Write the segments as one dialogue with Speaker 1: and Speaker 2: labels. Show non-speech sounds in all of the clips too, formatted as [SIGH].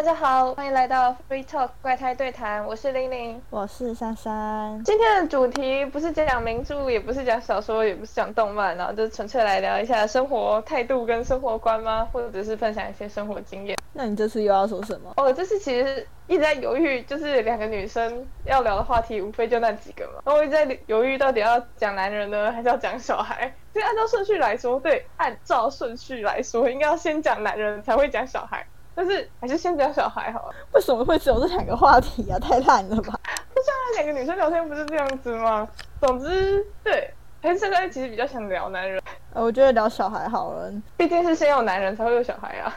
Speaker 1: 大家好，欢迎来到 Free Talk 怪胎对谈，我是玲玲，
Speaker 2: 我是珊珊。
Speaker 1: 今天的主题不是讲名著，也不是讲小说，也不是讲动漫，然后就纯粹来聊一下生活态度跟生活观吗？或者是分享一些生活经验。
Speaker 2: 那你这次又要说什么？
Speaker 1: 哦，这次其实一直在犹豫，就是两个女生要聊的话题，无非就那几个嘛。然后我一直在犹豫，到底要讲男人呢，还是要讲小孩？[LAUGHS] 就按照顺序来说，对，按照顺序来说，应该要先讲男人，才会讲小孩。但是还是先讲小孩好了。
Speaker 2: 为什么会只有这两个话题啊？太烂了吧！
Speaker 1: 不像两个女生聊天不是这样子吗？总之，对，还是现在其实比较想聊男人。
Speaker 2: 呃，我觉得聊小孩好了，
Speaker 1: 毕竟是先有男人才会有小孩啊。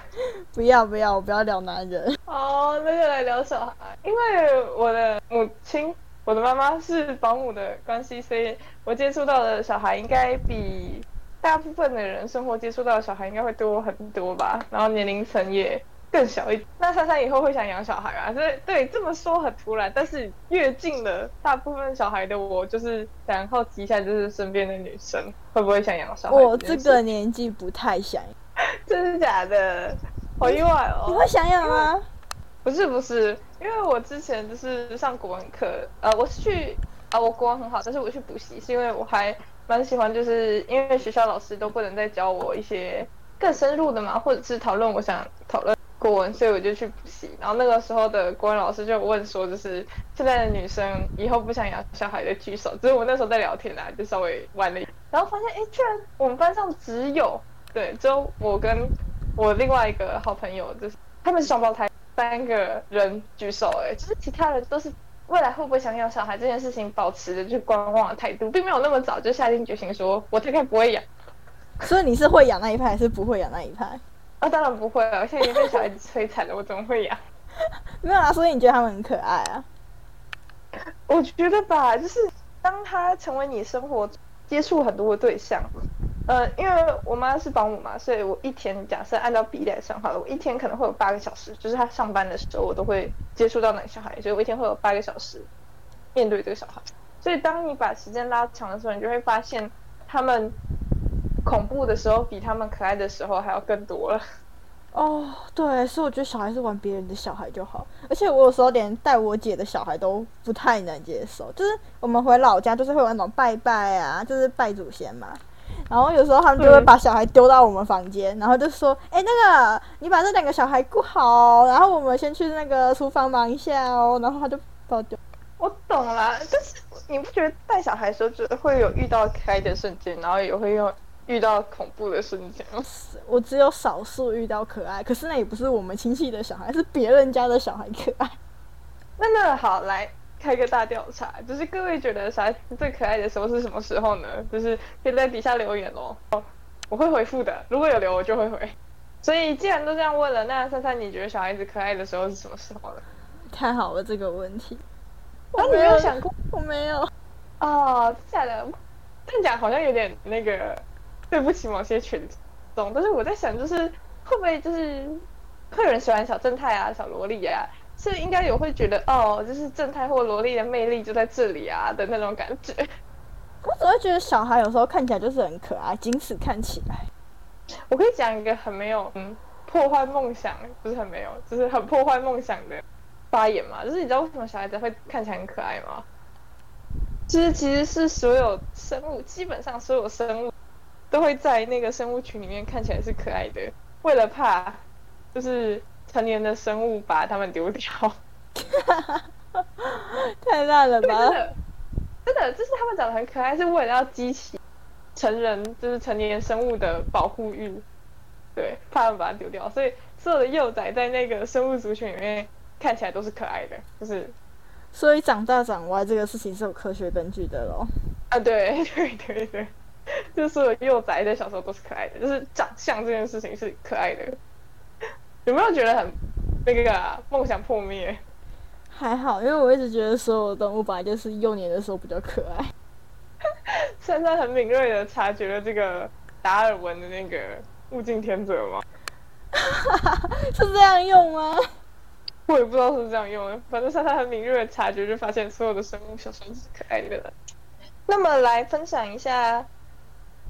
Speaker 2: 不要不要，我不要聊男人。
Speaker 1: 哦，那就来聊小孩。因为我的母亲，我的妈妈是保姆的关系，所以我接触到的小孩应该比大部分的人生活接触到的小孩应该会多很多吧。然后年龄层也。更小一点，那珊珊以后会想养小孩啊？所以对这么说很突然，但是越近了大部分小孩的我，就是想好奇一下，就是身边的女生会不会想养小孩？
Speaker 2: 我这个年纪不太想，[LAUGHS]
Speaker 1: 真的假的？好意外哦！
Speaker 2: 你会想养吗？
Speaker 1: 不是不是，因为我之前就是上国文课，呃，我是去啊，我国文很好，但是我去补习，是因为我还蛮喜欢，就是因为学校老师都不能再教我一些更深入的嘛，或者是讨论我想讨论。国文，所以我就去补习。然后那个时候的国文老师就问说，就是现在的女生以后不想养小孩的举手。只是我那时候在聊天啊，就稍微玩了一，然后发现，哎，居然我们班上只有对，只有我跟我另外一个好朋友，就是他们是双胞胎，三个人举手。哎，就是其他人都是未来会不会想养小孩这件事情保持着去观望的态度，并没有那么早就下定决心说，我大概不会养。
Speaker 2: 所以你是会养那一派，还是不会养那一派？
Speaker 1: 啊，当然不会了！我现在已经被小孩子摧残了，我怎么会养？[LAUGHS]
Speaker 2: 没有啊，所以你觉得他们很可爱啊？
Speaker 1: 我觉得吧，就是当他成为你生活接触很多的对象，呃，因为我妈是保姆嘛，所以我一天假设按照比例来算好了，我一天可能会有八个小时，就是他上班的时候，我都会接触到那个小孩，所以我一天会有八个小时面对这个小孩。所以当你把时间拉长的时候，你就会发现他们。恐怖的时候比他们可爱的时候还要更多了。哦，
Speaker 2: 对，所以我觉得小孩是玩别人的小孩就好。而且我有时候连带我姐的小孩都不太能接受，就是我们回老家就是会有那种拜拜啊，就是拜祖先嘛。然后有时候他们就会把小孩丢到我们房间，然后就说：“哎，那个你把这两个小孩顾好，然后我们先去那个厨房忙一下哦。”然后他就把我丢。
Speaker 1: 我懂了，但是你不觉得带小孩的时候就会有遇到可爱的瞬间，然后也会用。遇到恐怖的瞬间，
Speaker 2: 我只有少数遇到可爱，可是那也不是我们亲戚的小孩，是别人家的小孩可爱。[LAUGHS]
Speaker 1: 那那好，来开个大调查，就是各位觉得小孩子最可爱的时候是什么时候呢？就是可以在底下留言哦，我会回复的，如果有留我就会回。[LAUGHS] 所以既然都这样问了，那珊珊你觉得小孩子可爱的时候是什么时候呢？
Speaker 2: 太好了，这个问题，
Speaker 1: 那你没有想过？
Speaker 2: 我没有。
Speaker 1: 哦，假的，这样讲好像有点那个。对不起某些群众，但是我在想，就是会不会就是会有人喜欢小正太啊、小萝莉啊，是应该有会觉得哦，就是正太或萝莉的魅力就在这里啊的那种感觉。[LAUGHS]
Speaker 2: 我总会觉得小孩有时候看起来就是很可爱，仅此看起来。
Speaker 1: 我可以讲一个很没有嗯破坏梦想，不是很没有，就是很破坏梦想的发言嘛。就是你知道为什么小孩子会看起来很可爱吗？就是其实是所有生物，基本上所有生物。都会在那个生物群里面看起来是可爱的，为了怕就是成年的生物把它们丢掉，[LAUGHS]
Speaker 2: 太烂了吧？
Speaker 1: 真的，真的，就是他们长得很可爱，是为了要激起成人就是成年生物的保护欲，对，怕他们把它丢掉，所以所有的幼崽在那个生物族群里面看起来都是可爱的，就是
Speaker 2: 所以长大长歪这个事情是有科学根据的喽。
Speaker 1: 啊，对对对 [LAUGHS] 对。[LAUGHS] 就是幼崽的小时候都是可爱的，就是长相这件事情是可爱的。[LAUGHS] 有没有觉得很那个梦想破灭？
Speaker 2: 还好，因为我一直觉得所有动物本来就是幼年的时候比较可爱。[LAUGHS]
Speaker 1: 珊珊很敏锐的察觉了这个达尔文的那个物竞天择吗？
Speaker 2: 是这样用吗？
Speaker 1: 我也不知道是这样用的，反正珊珊很敏锐的察觉，就发现所有的生物小时候是可爱的。那么来分享一下。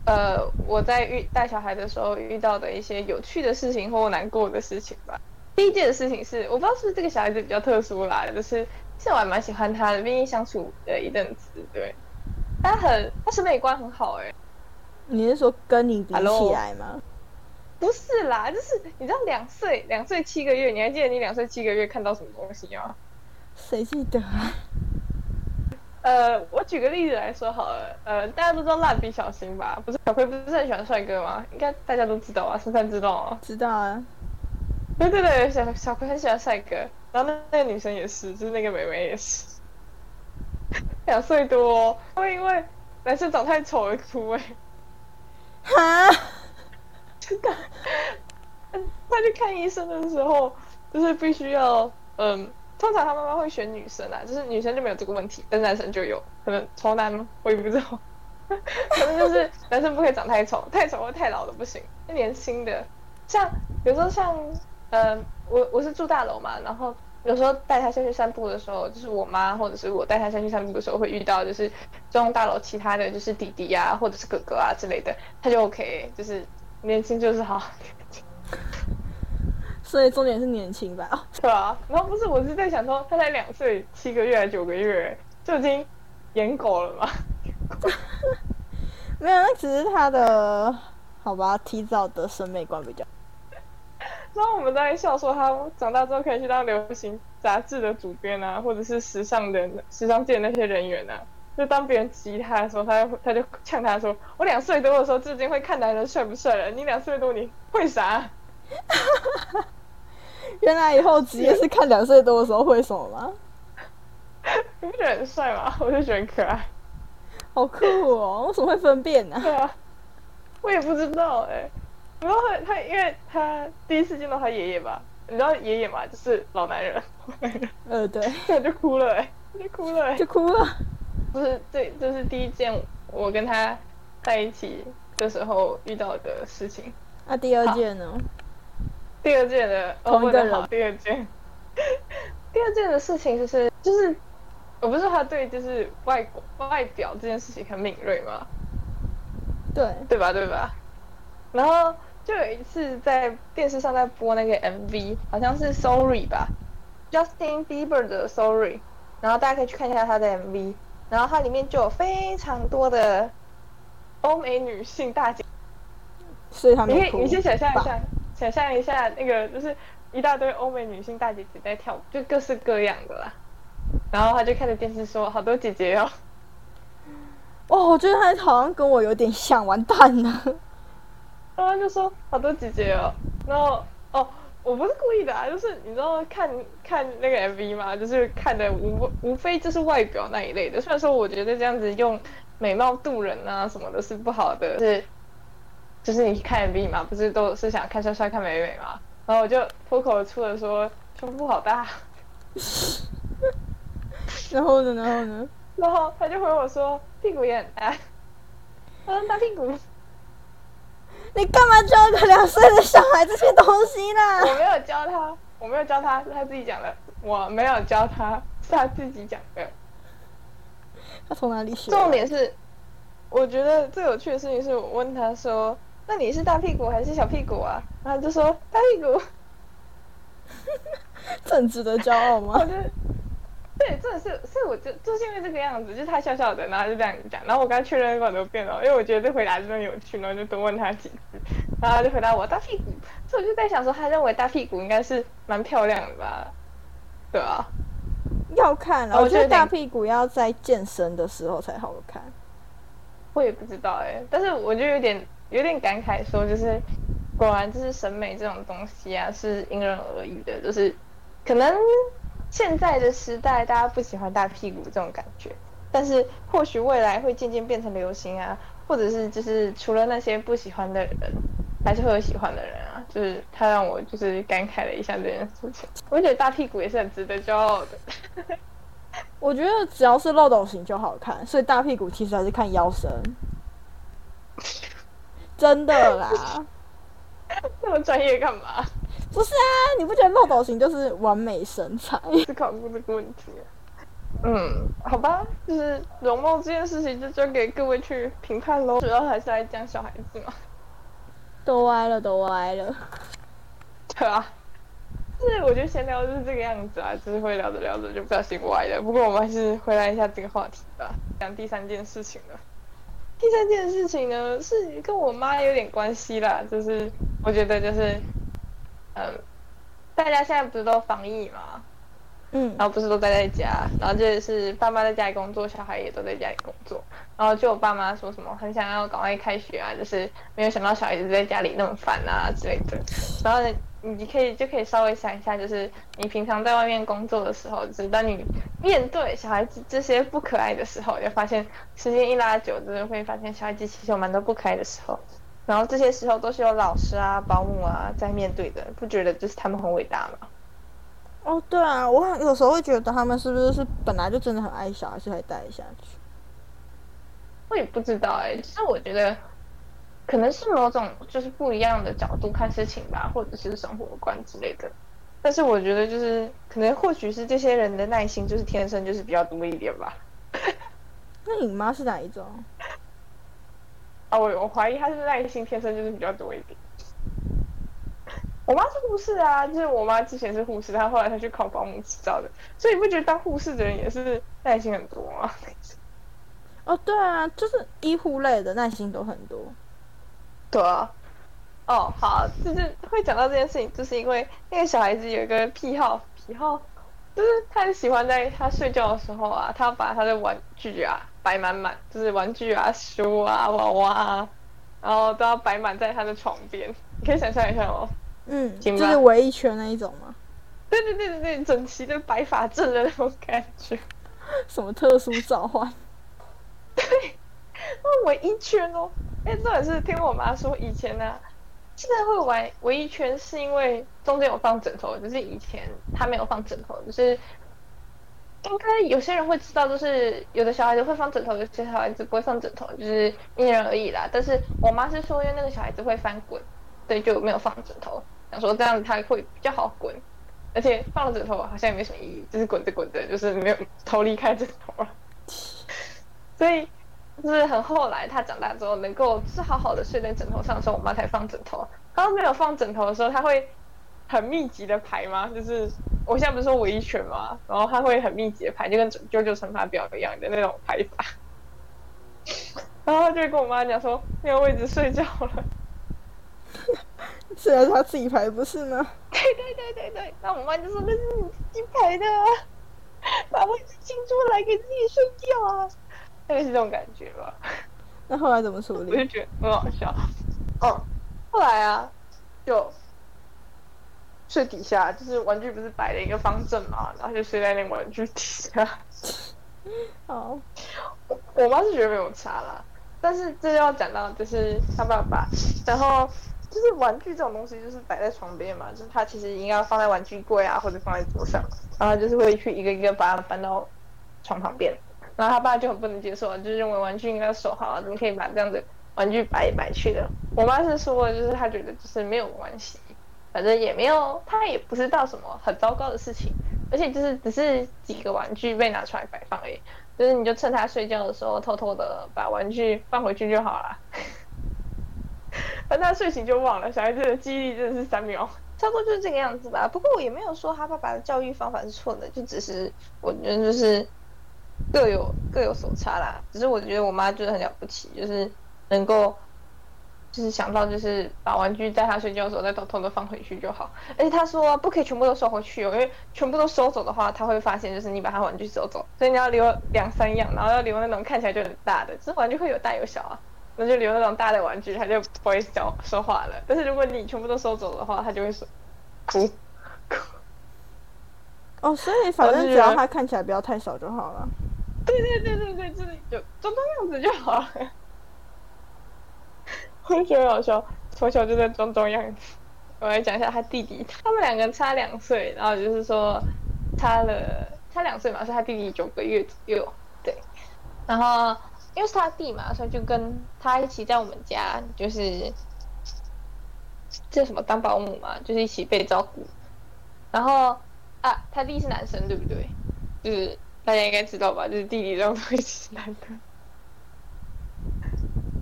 Speaker 1: 呃，我在遇带小孩的时候遇到的一些有趣的事情或难过的事情吧。第一件事情是，我不知道是不是这个小孩子比较特殊啦，就是其实我还蛮喜欢他的，毕竟相处了一阵子，对，他很他审美观很好哎、
Speaker 2: 你是说跟你比？起来吗？
Speaker 1: 不是啦，就是你知道两岁两岁七个月，你还记得你两岁七个月看到什么东西吗？
Speaker 2: 谁记得啊？
Speaker 1: 呃，我举个例子来说好了，呃，大家都知道蜡笔小新吧？不是小葵不是很喜欢帅哥吗？应该大家都知道啊，深山知道啊。
Speaker 2: 知道啊，
Speaker 1: 对对对，小小葵很喜欢帅哥，然后那那个女生也是，就是那个妹妹也是，[LAUGHS] 两岁多、哦，会因为男生长太丑而哭哎、
Speaker 2: 哈，
Speaker 1: 真的。他去看医生的时候，就是必须要，嗯，通常他妈妈会选女生啊，就是女生就没有这个问题，但男生就有，可能丑男吗？我也不知道，[LAUGHS] 可能就是男生不可以长太丑，太丑或太老的不行，那年轻的，像有时候像，呃，我我是住大楼嘛，然后有时候带他下去散步的时候，就是我妈或者是我带他下去散步的时候，会遇到就是这栋大楼其他的就是弟弟啊，或者是哥哥啊之类的，他就 OK，就是年轻就是好。[LAUGHS]
Speaker 2: 所以重点是年轻吧？哦，
Speaker 1: 对啊，然后不是，我是在想说，他才两岁七个月还九个月，就已经演狗了嘛？[LAUGHS]
Speaker 2: 没有，那只是他的好吧，提早的审美观比较。
Speaker 1: 然后我们在笑说，他长大之后可以去当流行杂志的主编啊，或者是时尚的时尚界的那些人员啊。就当别人挤他的时候，他就他就呛他说：“我两岁多的时候至今会看男人帅不帅了，你两岁多你会啥？” [LAUGHS]
Speaker 2: 原来以后职业是看两岁多的时候会什么吗？
Speaker 1: 你不觉得很帅吗？我就觉得很可爱。
Speaker 2: 好酷哦！为什么会分辨呢、
Speaker 1: 对啊，我也不知道哎、然后他他因为他第一次见到他爷爷吧，你知道爷爷嘛，就是老男人，
Speaker 2: 呃，对，
Speaker 1: 他就哭了哎、就哭了哎、
Speaker 2: 就哭了。
Speaker 1: 不是这这是第一件我跟他在一起的时候遇到的事情。
Speaker 2: 那、第二件呢？
Speaker 1: 第二件的哦，
Speaker 2: 同一个人
Speaker 1: 第二件，[LAUGHS] 第二件的事情就是就是，我不是他对就是外国外表这件事情很敏锐吗？
Speaker 2: 对，
Speaker 1: 对吧？对吧？然后就有一次在电视上在播那个 MV，好像是 Sorry 吧，Justin Bieber 的 Sorry，然后大家可以去看一下他的 MV，然后它里面就有非常多的欧美女性大姐，
Speaker 2: 所以他没哭。
Speaker 1: 你可以你先想象一下，想象一下那个就是一大堆欧美女性大姐姐在跳舞，就各式各样的啦。然后他就看着电视说：“好多姐姐哦。”
Speaker 2: 哦，我觉得他好像跟我有点像，完蛋了。
Speaker 1: 然后就说好多姐姐哦，然后哦，我不是故意的啊，就是你知道看看那个 MV 嘛，就是看的无无非就是外表那一类的。虽然说我觉得这样子用美貌渡人啊什么的是不好的，是就是你看 MV 嘛，不是都是想看帅帅看美美嘛？然后我就脱口而出的说胸部好大，
Speaker 2: 然后呢，然后呢？
Speaker 1: 然后他就回我说屁股也很大，他说大屁股。
Speaker 2: 你干嘛教一个两岁的小孩这些东西呢？
Speaker 1: 我没有教他，我没有教他，是他自己讲的。我没有教他，是他自己讲的。
Speaker 2: 他从哪里学？
Speaker 1: 重点是，我觉得最有趣的事情是我问他说：“那你是大屁股还是小屁股啊？”然后就说大屁股。
Speaker 2: 这很值得骄傲
Speaker 1: 我
Speaker 2: 吗？[LAUGHS]
Speaker 1: 就对，真的是，所以我就就是因为这个样子，就是他笑笑的，然后就这样讲，然后我跟他确认过很多遍了，因为我觉得这回答真的有趣，然后就多问他几次，然后他就回答我大屁股，所以我就在想说，他认为大屁股应该是蛮漂亮的吧？对啊，
Speaker 2: 要看啊，我觉得
Speaker 1: 哦我觉得
Speaker 2: 大屁股要在健身的时候才好看。
Speaker 1: 我也不知道哎、但是我就有点有点感慨，说就是果然就是审美这种东西啊，是因人而异的，就是可能现在的时代大家不喜欢大屁股这种感觉，但是或许未来会渐渐变成流行啊，或者是就是除了那些不喜欢的人，还是会有喜欢的人啊，就是他让我就是感慨了一下这件事情，我觉得大屁股也是很值得骄傲的。
Speaker 2: 我觉得只要是漏斗型就好看，所以大屁股其实还是看腰身。真的啦，[LAUGHS]
Speaker 1: 那么专业干嘛？
Speaker 2: 不是啊？你不觉得漏斗型就是完美身材？
Speaker 1: 思考过这个问题。嗯，好吧，就是容貌这件事情就交给各位去评判喽。主要还是来讲小孩子嘛，
Speaker 2: 都歪了，都歪了。
Speaker 1: 对啊。就是我觉得闲聊就是这个样子啊，就是会聊着聊着就不小心歪了。不过我们还是回来一下这个话题吧，讲第三件事情了。第三件事情呢，是跟我妈有点关系啦，就是我觉得就是，嗯，大家现在不是都防疫嘛，
Speaker 2: 嗯
Speaker 1: 然后不是都待在家，然后就是爸妈在家里工作，小孩也都在家里工作，然后就我爸妈说什么很想要赶快开学啊，就是没有想到小孩子在家里那么烦啊之类的，然后呢，你可以就可以稍微想一下，就是你平常在外面工作的时候，就是当你面对小孩子这些不可爱的时候，就发现时间一拉久，就是会发现小孩子其实有蛮多不可爱的时候，然后这些时候都是有老师啊、保姆啊在面对的，不觉得就是他们很伟大吗？
Speaker 2: 哦，对啊，我很有时候会觉得他们是不是是本来就真的很爱小孩，所以才带下去。
Speaker 1: 我也不知道哎、其实我觉得可能是某种就是不一样的角度看事情吧，或者是生活观之类的。但是我觉得就是可能或许是这些人的耐心就是天生就是比较多一点吧。
Speaker 2: 那你妈是哪一种？[LAUGHS]
Speaker 1: 啊，我我怀疑她是耐心天生就是比较多一点。我妈是护士啊，就是我妈之前是护士，她后来她去考保姆执照的，所以你不觉得当护士的人也是耐心很多吗？[LAUGHS]
Speaker 2: 哦，对啊，就是医护类的耐心都很多。
Speaker 1: 对啊。哦，好，就是会讲到这件事情，就是因为那个小孩子有一个癖好，癖好就是他很喜欢在他睡觉的时候啊，他把他的玩具啊摆满满，就是玩具啊、书啊、娃娃啊，然后都要摆满在他的床边。你可以想象一下哦。
Speaker 2: 嗯，就是围一圈那一种吗？
Speaker 1: 对对对对对，整齐的白发阵的那种感觉。
Speaker 2: 什么特殊召唤？[LAUGHS]
Speaker 1: 那围一圈哦，哎，这也是听我妈说，以前呢、现在会玩围一圈，是因为中间有放枕头，就是以前他没有放枕头，就是应该有些人会知道，就是有的小孩子会放枕头，有些小孩子不会放枕头，就是因人而异啦。但是我妈是说，因为那个小孩子会翻滚，对就没有放枕头，想说这样子他会比较好滚，而且放了枕头好像也没什么意义，就是滚着滚着就是没有头离开枕头了，[LAUGHS] 所以。就是很后来，他长大之后能够就是好好的睡在枕头上的时候，我妈才放枕头。刚刚没有放枕头的时候，他会很密集的排吗？就是我现在不是说围一圈吗？然后他会很密集的排，就跟九九乘法表一样的那种排法。[LAUGHS] 然后他就会跟我妈讲说没有位置睡觉了。
Speaker 2: 虽 [LAUGHS] 然是他自己排，不是吗？
Speaker 1: 对对对对对，那我妈就说那是你自己排的啊，把位置清出来给自己睡觉啊，大概是这种感觉吧。[LAUGHS]
Speaker 2: 那后来怎么处理
Speaker 1: 我就？觉得很好笑。哦，后来啊，就睡底下，就是玩具不是摆了一个方阵嘛，然后就睡在那个玩具底下。[LAUGHS]
Speaker 2: 哦，
Speaker 1: 我我妈是觉得没有差啦，但是这要讲到就是他爸爸，然后就是玩具这种东西就是摆在床边嘛，就是他其实应该要放在玩具柜啊，或者放在桌上，然后就是会去一个一个把它搬到床旁边。然后他爸就很不能接受啊，就是认为玩具应该要收好啊，怎么可以把这样的玩具摆来摆去的？我妈是说，就是她觉得就是没有关系，反正也没有，她也不是到什么很糟糕的事情，而且就是只是几个玩具被拿出来摆放而已，就是你就趁他睡觉的时候偷偷的把玩具放回去就好了。[LAUGHS] 反正他睡醒就忘了，小孩子的记忆力真的是三秒。差不多就是这个样子吧。不过我也没有说他爸爸的教育方法是错的，就只是我觉得就是各有各有所差啦。只是我觉得我妈就是很了不起，就是能够就是想到就是把玩具在他睡觉的时候再偷偷的放回去就好。而且她说不可以全部都收回去哦，因为全部都收走的话，他会发现就是你把他玩具收走，所以你要留两三样，然后要留那种看起来就很大的，就是玩具会有大有小啊。那就留那种大的玩具，他就不会讲说话了。但是如果你全部都收走的话，他就会说哭。
Speaker 2: 哦，所以反正只要他看起来不要太小就好了。
Speaker 1: 对对对对对，就是就装装样子就好了。我就觉得好笑，从小就在装装样子。我来讲一下他弟弟，他们两个差两岁，然后就是说差了差两岁嘛，是他弟弟九个月左右，对。然后因为是他弟嘛，所以就跟他一起在我们家，就是这什么当保姆嘛，就是一起被照顾。然后啊，他弟是男生，对不对？就是大家应该知道吧？就是弟弟这种东西是男的。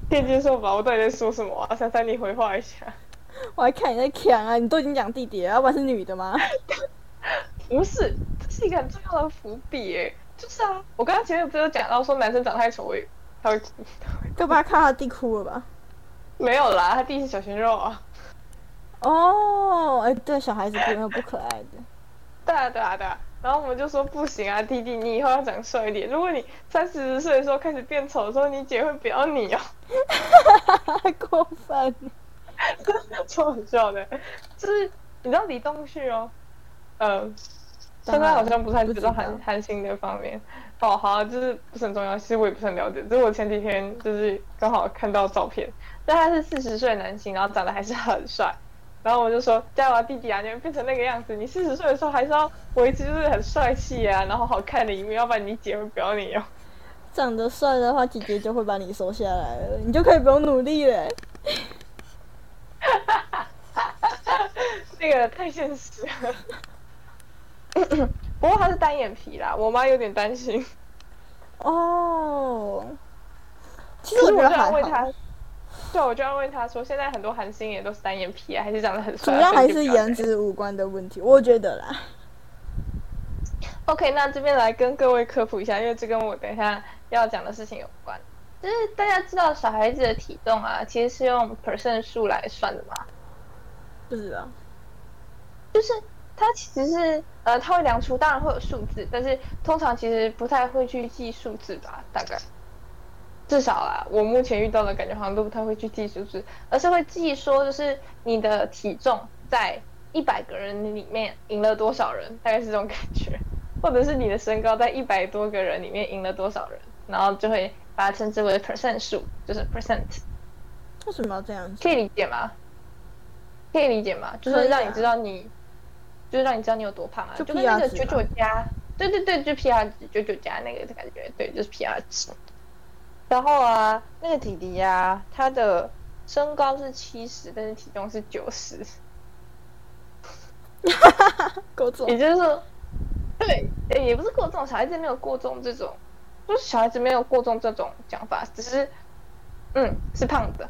Speaker 1: 可以接受吧？我到底在说什么啊？珊珊，你回话一下。[LAUGHS]
Speaker 2: 我还看你在抢啊！你都已经讲弟弟了，要不然是女的吗？[LAUGHS]
Speaker 1: 不是，这是一个很重要的伏笔诶。就是啊，我刚刚前面不是有讲到说男生长太丑会他会哭，
Speaker 2: 干嘛看他弟哭了吧？
Speaker 1: 没有啦，他弟是小鲜肉啊。
Speaker 2: 哦，哎，对，小孩子不没有不可爱的。
Speaker 1: 对啊，对啊，对啊。然后我们就说不行啊，弟弟，你以后要长帅一点。如果你三四十岁的时候开始变丑的时候，你姐会不要你哦。[LAUGHS]
Speaker 2: 过分，[LAUGHS]
Speaker 1: 超好笑的。就是你知道李东旭哦，嗯，现在好像不太知道韩韩星的方面。哦，好，就是不是很重要。其实我也不是很了解，就是我前几天就是刚好看到照片，但他是四十岁男星，然后长得还是很帅。然后我就说：“加油，弟弟啊！你变成那个样子，你四十岁的时候还是要维持就是很帅气啊，然后好看的一面，要不然你姐会不要你哦。
Speaker 2: 长得帅的话，姐姐就会把你收下来了，你就可以不用努力了。[LAUGHS]
Speaker 1: 那个太现实了。不过他是单眼皮啦，我妈有点担心。
Speaker 2: 哦，其实我觉得还好。
Speaker 1: 对，我就要问他说，现在很多韩星也都是单眼皮啊，还是长得很
Speaker 2: 帅？主要还是颜值五官的问题，我觉得啦。
Speaker 1: OK，那这边来跟各位科普一下，因为这跟我等一下要讲的事情有关。就是大家知道小孩子的体重啊，其实是用 percent 数来算的吗？
Speaker 2: 不知道。
Speaker 1: 就是它其实是呃，它会量出，当然会有数字，但是通常其实不太会去记数字吧，大概。至少啦，我目前遇到的感觉好像都不太会去记数字，而是会记说就是你的体重在一百个人里面赢了多少人，大概是这种感觉，或者是你的身高在一百多个人里面赢了多少人，然后就会把它称之为 percent 数，就是 percent。
Speaker 2: 为什么要这样？
Speaker 1: 可以理解吗？可以理解吗？就是让你知道你，就是让你知道你有多胖啊，就跟那个九九加，对对对，就 PR 值九九加那个的感觉，对，就是 PR 值。然后啊，那个弟弟呀，他的身高是七十，但是体重是九十，[LAUGHS]
Speaker 2: 过重。
Speaker 1: 也就是说，对，也不是过重，小孩子没有过重这种，就是小孩子没有过重这种讲法，只是，嗯，是胖的，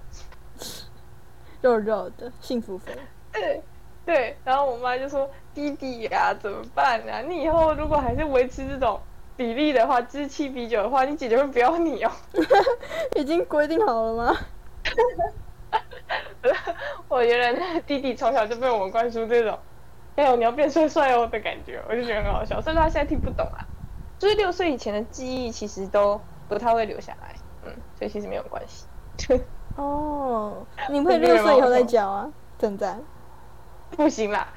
Speaker 2: 肉肉的，幸福肥。
Speaker 1: 对对，然后我妈就说：“弟弟呀，怎么办啊？你以后如果还是维持这种。”比例的话，就是七比九的话，你姐姐会不要你哦。[LAUGHS]
Speaker 2: 已经规定好了吗？[LAUGHS]
Speaker 1: 我原来弟弟从小就被我们灌输这种，哎呦你要变帅帅哦的感觉，我就觉得很好笑。所以他现在听不懂啊，就是六岁以前的记忆其实都不太会留下来，嗯，所以其实没有关系。
Speaker 2: 哦，[LAUGHS] 你会六岁以后再教啊，正在。
Speaker 1: 不行啦，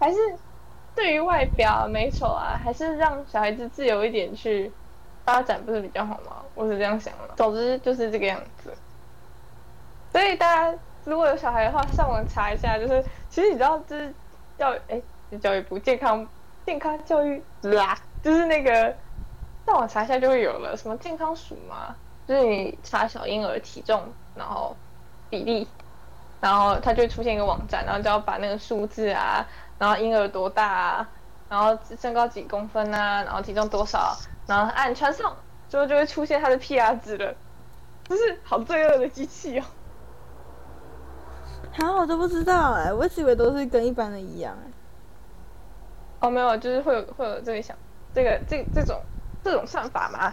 Speaker 1: 还是。对于外表美丑啊，还是让小孩子自由一点去发展，不是比较好吗？我是这样想的。总之就是这个样子。所以大家如果有小孩的话，上网查一下，就是其实你知道，就是教育哎，教育部健康健康教育啦，就是那个上网查一下就会有了，什么健康署嘛，就是你查小婴儿体重，然后比例，然后它就会出现一个网站，然后就要把那个数字啊。然后婴儿多大啊？然后身高几公分啊？然后体重多少？然后按传送，之后就会出现他的 PR 值了。就是好罪恶的机器哦。
Speaker 2: 好，我都不知道哎，我以为都是跟一般的一样哎。
Speaker 1: 哦，没有，就是会有会有这个想这个这这种这种算法嘛？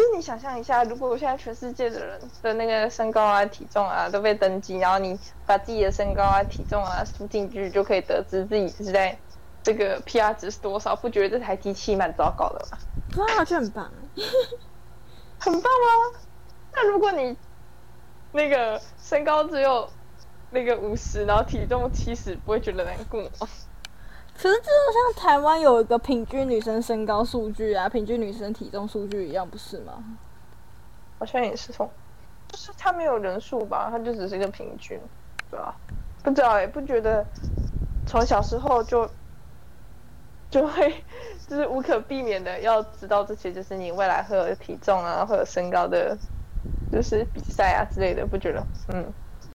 Speaker 1: 就是你想象一下，如果我现在全世界的人的那个身高啊、体重啊都被登记，然后你把自己的身高啊、体重啊输进去，就可以得知自己是在这个 PR 值是多少，不觉得这台机器蛮糟糕的吗？
Speaker 2: 哇，这很棒，[LAUGHS]
Speaker 1: 很棒啊？那如果你那个身高只有那个五十，然后体重七十，不会觉得难过吗？
Speaker 2: 可是，这就像台湾有一个平均女生身高数据啊，平均女生体重数据一样，不是吗？
Speaker 1: 好像也是从，就是它没有人数吧，它就只是一个平均，对吧？不知道哎，不觉得从小时候就就会就是无可避免的要知道这些，就是你未来会有体重啊，会有身高的，就是比赛啊之类的，不觉得？嗯。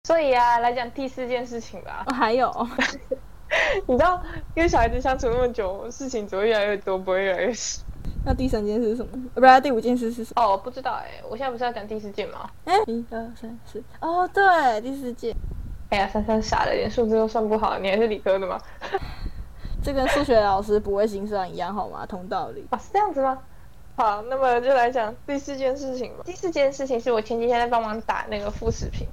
Speaker 1: 所以啊，来讲第四件事情吧。
Speaker 2: 还有。[LAUGHS] [LAUGHS]
Speaker 1: 你知道跟小孩子相处那么久，事情只会越来越多，不会越来越少。
Speaker 2: 那第三件事是什么？不是，第五件事是什么？
Speaker 1: 哦，不知道哎。我现在不是要讲第四件吗？
Speaker 2: 哎，一二三四。哦，对，第四件。
Speaker 1: 哎呀，珊珊傻了，连数字都算不好，你还是理科的吗？[LAUGHS]
Speaker 2: 这跟数学老师不会心算一样好吗？同道理。
Speaker 1: 啊，是这样子吗？好，那么就来讲第四件事情吧。第四件事情是我前几天在帮忙打那个副食品，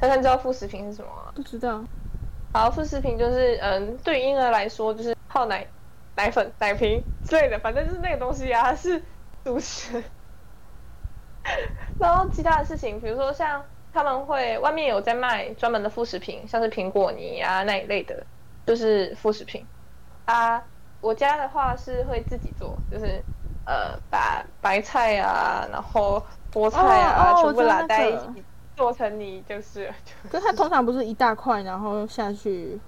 Speaker 1: 珊珊知道副食品是什么吗？
Speaker 2: 不知道。
Speaker 1: 好，副食品就是嗯，对婴儿来说就是泡奶、奶粉、奶瓶之类的，反正就是那个东西啊，是主食。然后其他的事情，比如说像他们会外面有在卖专门的副食品，像是苹果泥啊那一类的，就是副食品。啊，我家的话是会自己做，就是呃把白菜啊，然后菠菜啊全部拉在一起做成泥，[LAUGHS] 就是。
Speaker 2: 可是它通常不是一大块，然后下去。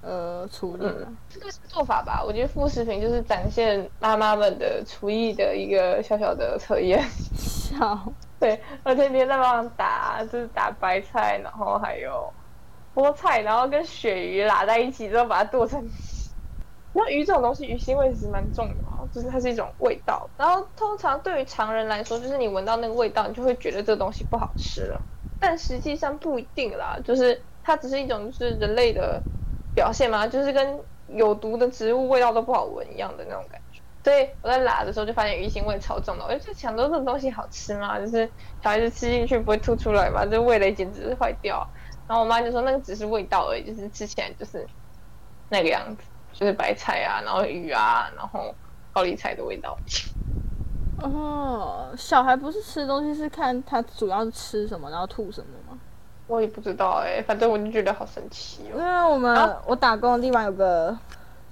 Speaker 2: 呃，处理了
Speaker 1: 这个做法吧，我觉得副食品就是展现妈妈们的厨艺的一个小小的测验。
Speaker 2: 笑，
Speaker 1: 对，我天天在帮忙打，就是打白菜，然后还有菠菜，然后跟鳕鱼拉在一起之后把它剁成。那鱼这种东西，鱼腥味其实蛮重的嘛，就是它是一种味道。然后通常对于常人来说，就是你闻到那个味道，你就会觉得这东西不好吃了。但实际上不一定啦，就是它只是一种就是人类的。表现嘛？就是跟有毒的植物味道都不好闻一样的那种感觉。所以我在拉的时候就发现鱼腥味超重的，我就想说这种东西好吃吗？就是小孩子吃进去不会吐出来吗？这味蕾简直是坏掉。然后我妈就说那个只是味道而已，就是吃起来就是那个样子，就是白菜啊，然后鱼啊，然后高丽菜的味道。
Speaker 2: 哦，小孩不是吃东西是看他主要是吃什么，然后吐什么吗？
Speaker 1: 我也不知道哎，反正我就觉得好神奇哦。
Speaker 2: 因为我们我打工的地方有个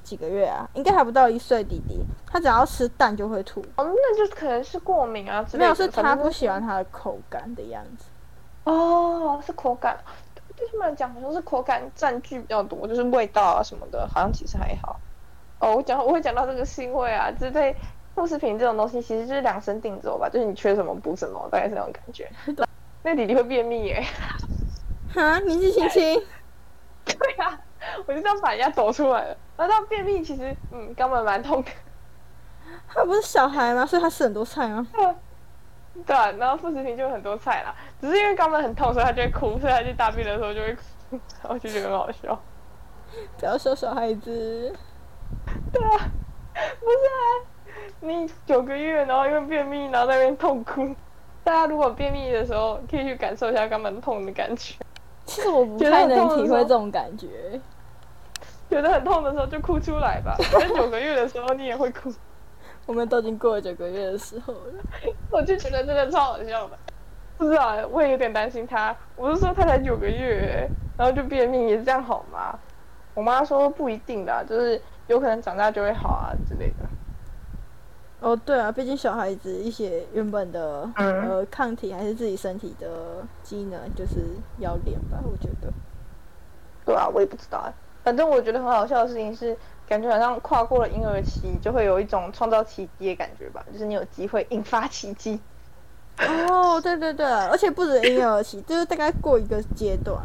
Speaker 2: 几个月啊，应该还不到一岁弟弟，他只要吃蛋就会吐。
Speaker 1: 哦，那就可能是过敏啊之类
Speaker 2: 的。没有，是他不喜欢它的口感的样子。
Speaker 1: 哦，是口感。对他们来讲，好像是口感占据比较多，就是味道啊什么的，好像其实还好。哦，我讲我会讲到这个腥味啊，就是对副食品这种东西，其实就是量身定做吧，就是你缺什么补什么，大概是那种感觉。[LAUGHS] 那弟弟会便秘耶。[LAUGHS]
Speaker 2: 啊，年纪轻轻，[LAUGHS]
Speaker 1: 对啊，我就这样把人家抖出来了。然后他便秘其实，嗯，肛门蛮痛的。
Speaker 2: 他不是小孩吗？所以他吃很多菜吗？
Speaker 1: 对啊，然后副食品就很多菜啦。只是因为肛门很痛，所以他就会哭，所以他去大便的时候就会哭，然后就觉得很好笑。
Speaker 2: 不要说小孩子。
Speaker 1: 对啊，不是啊，你九个月，然后因为便秘，然后在那边痛哭。大家如果便秘的时候，可以去感受一下肛门痛的感觉。
Speaker 2: 其实我不太能体会这种感觉，
Speaker 1: 觉得很痛的时候就哭出来吧。在九个月的时候你也会哭，[LAUGHS]
Speaker 2: 我们都已经过了九个月的时候了，
Speaker 1: 我就觉得真的超好笑的。不知道，我也有点担心他。我是说他才九个月，然后就便秘，也是这样好吗？我妈说不一定的，就是有可能长大就会好啊之类的。
Speaker 2: 哦，对啊，毕竟小孩子一些原本的呃抗体还是自己身体的机能，就是要练吧，我觉得。
Speaker 1: 对啊，我也不知道啊。反正我觉得很好笑的事情是，感觉好像跨过了婴儿期，就会有一种创造奇迹的感觉吧，就是你有机会引发奇迹。
Speaker 2: 哦，对对对，而且不止婴儿期，就是大概过一个阶段。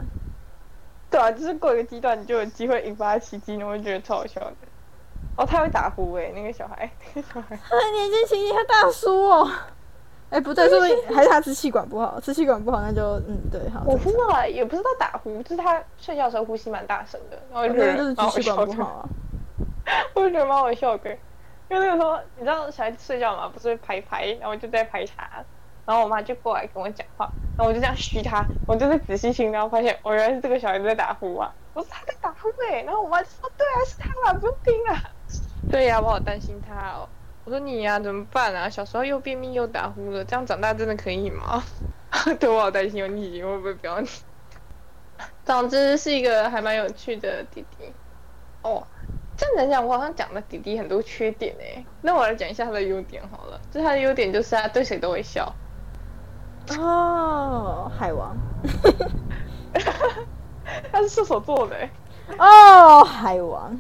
Speaker 1: 对啊，就是过一个阶段，你就有机会引发奇迹，你会觉得超好笑的。哦，他会打呼哎，那个小孩，那个小孩，[LAUGHS] 他
Speaker 2: 年纪轻轻，他大叔哦。哎，不对，是不是还是他支气管不好？支气管不好，那就嗯，对，好。
Speaker 1: 我不知道，也不知道打呼，就是他睡觉的时候呼吸蛮大声的，然后就
Speaker 2: 觉得就是支气管不好啊。[LAUGHS]
Speaker 1: 我就觉得蛮好笑的，因为那个时候你知道小孩子睡觉嘛，不是会拍拍，然后我就在拍他，然后我妈就过来跟我讲话，然后我就这样嘘他，我就在仔细听，然后发现我，原来是这个小孩子在打呼啊。我说他在打呼哎，然后我妈就说对啊，是他啦，不用听啊。对呀，我好担心他哦。我说你呀，怎么办啊？小时候又便秘又打呼了，这样长大真的可以吗？[LAUGHS] 对我好担心哦，你会不会表你？总之是一个还蛮有趣的弟弟哦。这样讲，我好像讲了弟弟很多缺点哎。那我来讲一下他的优点好了。就他的优点就是他对谁都会笑。
Speaker 2: 哦，海王。[LAUGHS]
Speaker 1: 他是射手座的。
Speaker 2: 哦，海王。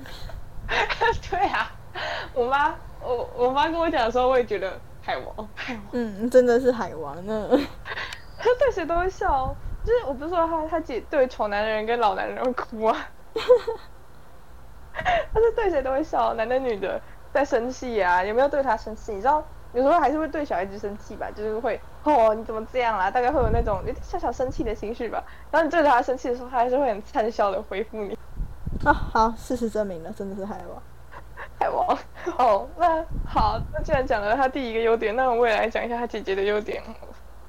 Speaker 2: [LAUGHS]
Speaker 1: 对啊，我妈，我我妈跟我讲的时候，我也觉得海王，海王，
Speaker 2: 嗯，真的是海王呢。
Speaker 1: 他 [LAUGHS] 对谁都会笑，就是我不是说他他姐对丑男人跟老男人会哭啊，[LAUGHS] 他是对谁都会笑，男的女的在生气啊，有没有对他生气？你知道有时候还是会对小孩子生气吧，就是会哦你怎么这样啦，大概会有那种有点小小生气的情绪吧。然后你对着他生气的时候，他还是会很灿笑的回复你。
Speaker 2: 啊，好，事实证明了，真的是海王。
Speaker 1: 海王，哦，那好，那既然讲了他第一个优点，那我也来讲一下他姐姐的优点。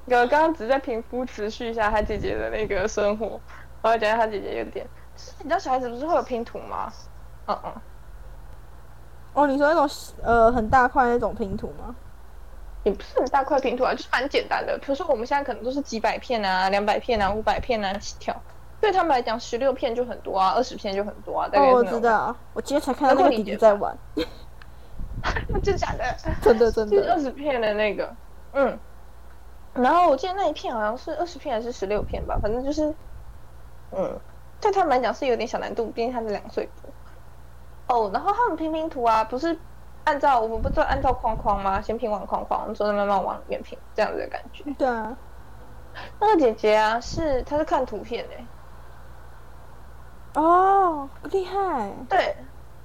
Speaker 1: 刚刚刚只是在平铺持续一下他姐姐的那个生活，我要讲一下他姐姐优点。你知道小孩子不是会有拼图吗？嗯嗯。
Speaker 2: 哦，你说那种呃很大块那种拼图吗？
Speaker 1: 也不是很大块拼图啊，就是蛮简单的。比如说我们现在可能都是几百片啊、两百片啊、五百片啊起跳，对他们来讲十六片就很多啊，二十片就很多啊。
Speaker 2: 哦，我知道，我今天才看到那个弟弟在玩。[LAUGHS]
Speaker 1: 真假 [LAUGHS] 的？
Speaker 2: 真的真的。[LAUGHS]
Speaker 1: 二十片的那个，嗯。然后我记得那一片好像是二十片还是十六片吧，反正就是，嗯，对他们来讲是有点小难度，毕竟他是两岁多。哦，然后他们拼拼图啊，不是按照我们不是按照框框吗？先拼完框框，之后再慢慢往里面拼，这样子的感觉。
Speaker 2: 对啊。
Speaker 1: 那个姐姐啊，是她是看图片诶。
Speaker 2: 哦，厉害。
Speaker 1: 对，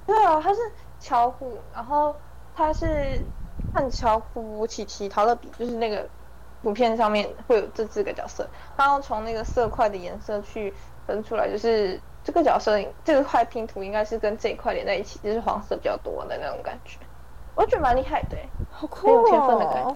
Speaker 1: 对啊，他是巧虎，然后他是看巧虎、奇奇、陶乐比，就是那个。图片上面会有这四个角色，然后从那个色块的颜色去分出来，就是这个角色这个块拼图应该是跟这一块连在一起，就是黄色比较多的那种感觉，我觉得蛮厉害的，
Speaker 2: 好酷哦，
Speaker 1: 很有天分的感觉。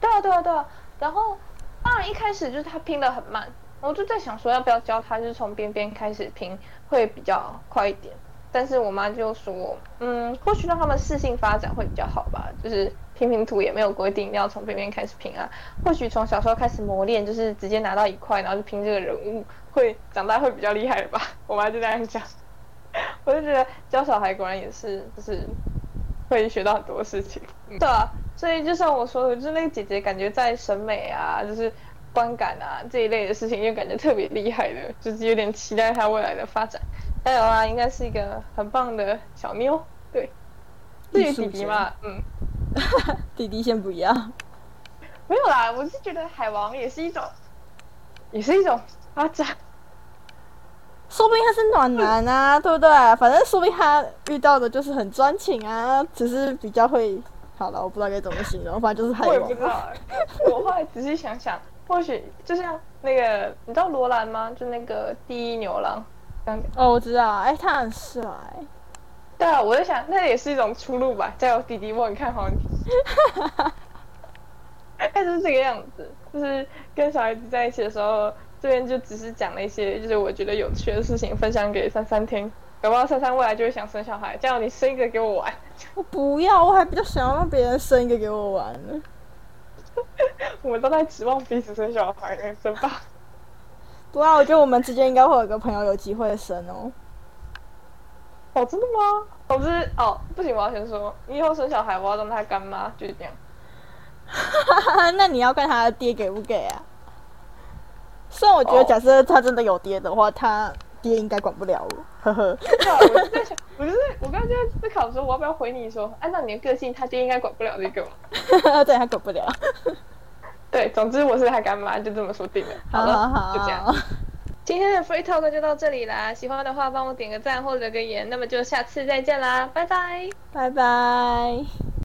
Speaker 1: 对啊，对啊，对啊。然后当然一开始就是他拼的很慢，我就在想说要不要教他，就是从边边开始拼会比较快一点。但是我妈就说，嗯，或许让他们适性发展会比较好吧，就是。拼拼图也没有规定要从边边开始拼啊，或许从小时候开始磨练，就是直接拿到一块，然后就拼这个人物，会长大会比较厉害吧。我妈就这样讲，[LAUGHS] 我就觉得教小孩果然也是，就是会学到很多事情。对啊，所以就像我说的，就是那个姐姐感觉在审美啊，就是观感啊这一类的事情，又感觉特别厉害的，就是有点期待他未来的发展。加油啊，应该是一个很棒的小妞。对，至于弟弟嘛，嗯。
Speaker 2: 弟弟先不要，
Speaker 1: 没有啦，我是觉得海王也是一种，也是一种发展，
Speaker 2: 说不定他是暖男啊，[LAUGHS] 对不对？反正说不定他遇到的就是很专情啊，只是比较会，好了，我不知道该怎么形容，反正就是海王。
Speaker 1: 我也不知道，[LAUGHS] 我后来仔细想想，或许就像那个，你知道罗兰吗？就那个第一牛郎，
Speaker 2: 哦，我知道，哎，他很帅。
Speaker 1: 对啊，我在想，那也是一种出路吧。加油，弟弟，我很看好你。[LAUGHS] 开始是这个样子，就是跟小孩子在一起的时候，这边就只是讲了一些，就是我觉得有趣的事情，分享给珊珊听。搞不好珊珊未来就会想生小孩？这样你生一个给我玩。
Speaker 2: 我 [LAUGHS] 不要，我还比较想要让别人生一个给我玩呢。
Speaker 1: 我们都在指望彼此生小孩，真棒。[LAUGHS]
Speaker 2: 对啊，我觉得我们之间应该会有个朋友有机会生哦。
Speaker 1: 哦，真的吗？我不是哦，不行，我要先说，你以后生小孩，我要当他干妈，就是这样。[LAUGHS]
Speaker 2: 那你要看他的爹给不给啊？虽然我觉得，假设他真的有爹的话，他爹应该管不了我。呵呵。
Speaker 1: 我就在想，我就是我刚刚就在思考说，我要不要回你说，按照你的个性，他爹应该管不了这个。[LAUGHS]
Speaker 2: 对，他管不了。
Speaker 1: 对，总之我是他干妈，就这么说定了。好了，就这样。今天的 free talk 就到这里啦，喜欢的话帮我点个赞或者留个言，那么就下次再见啦，拜拜，
Speaker 2: 拜拜。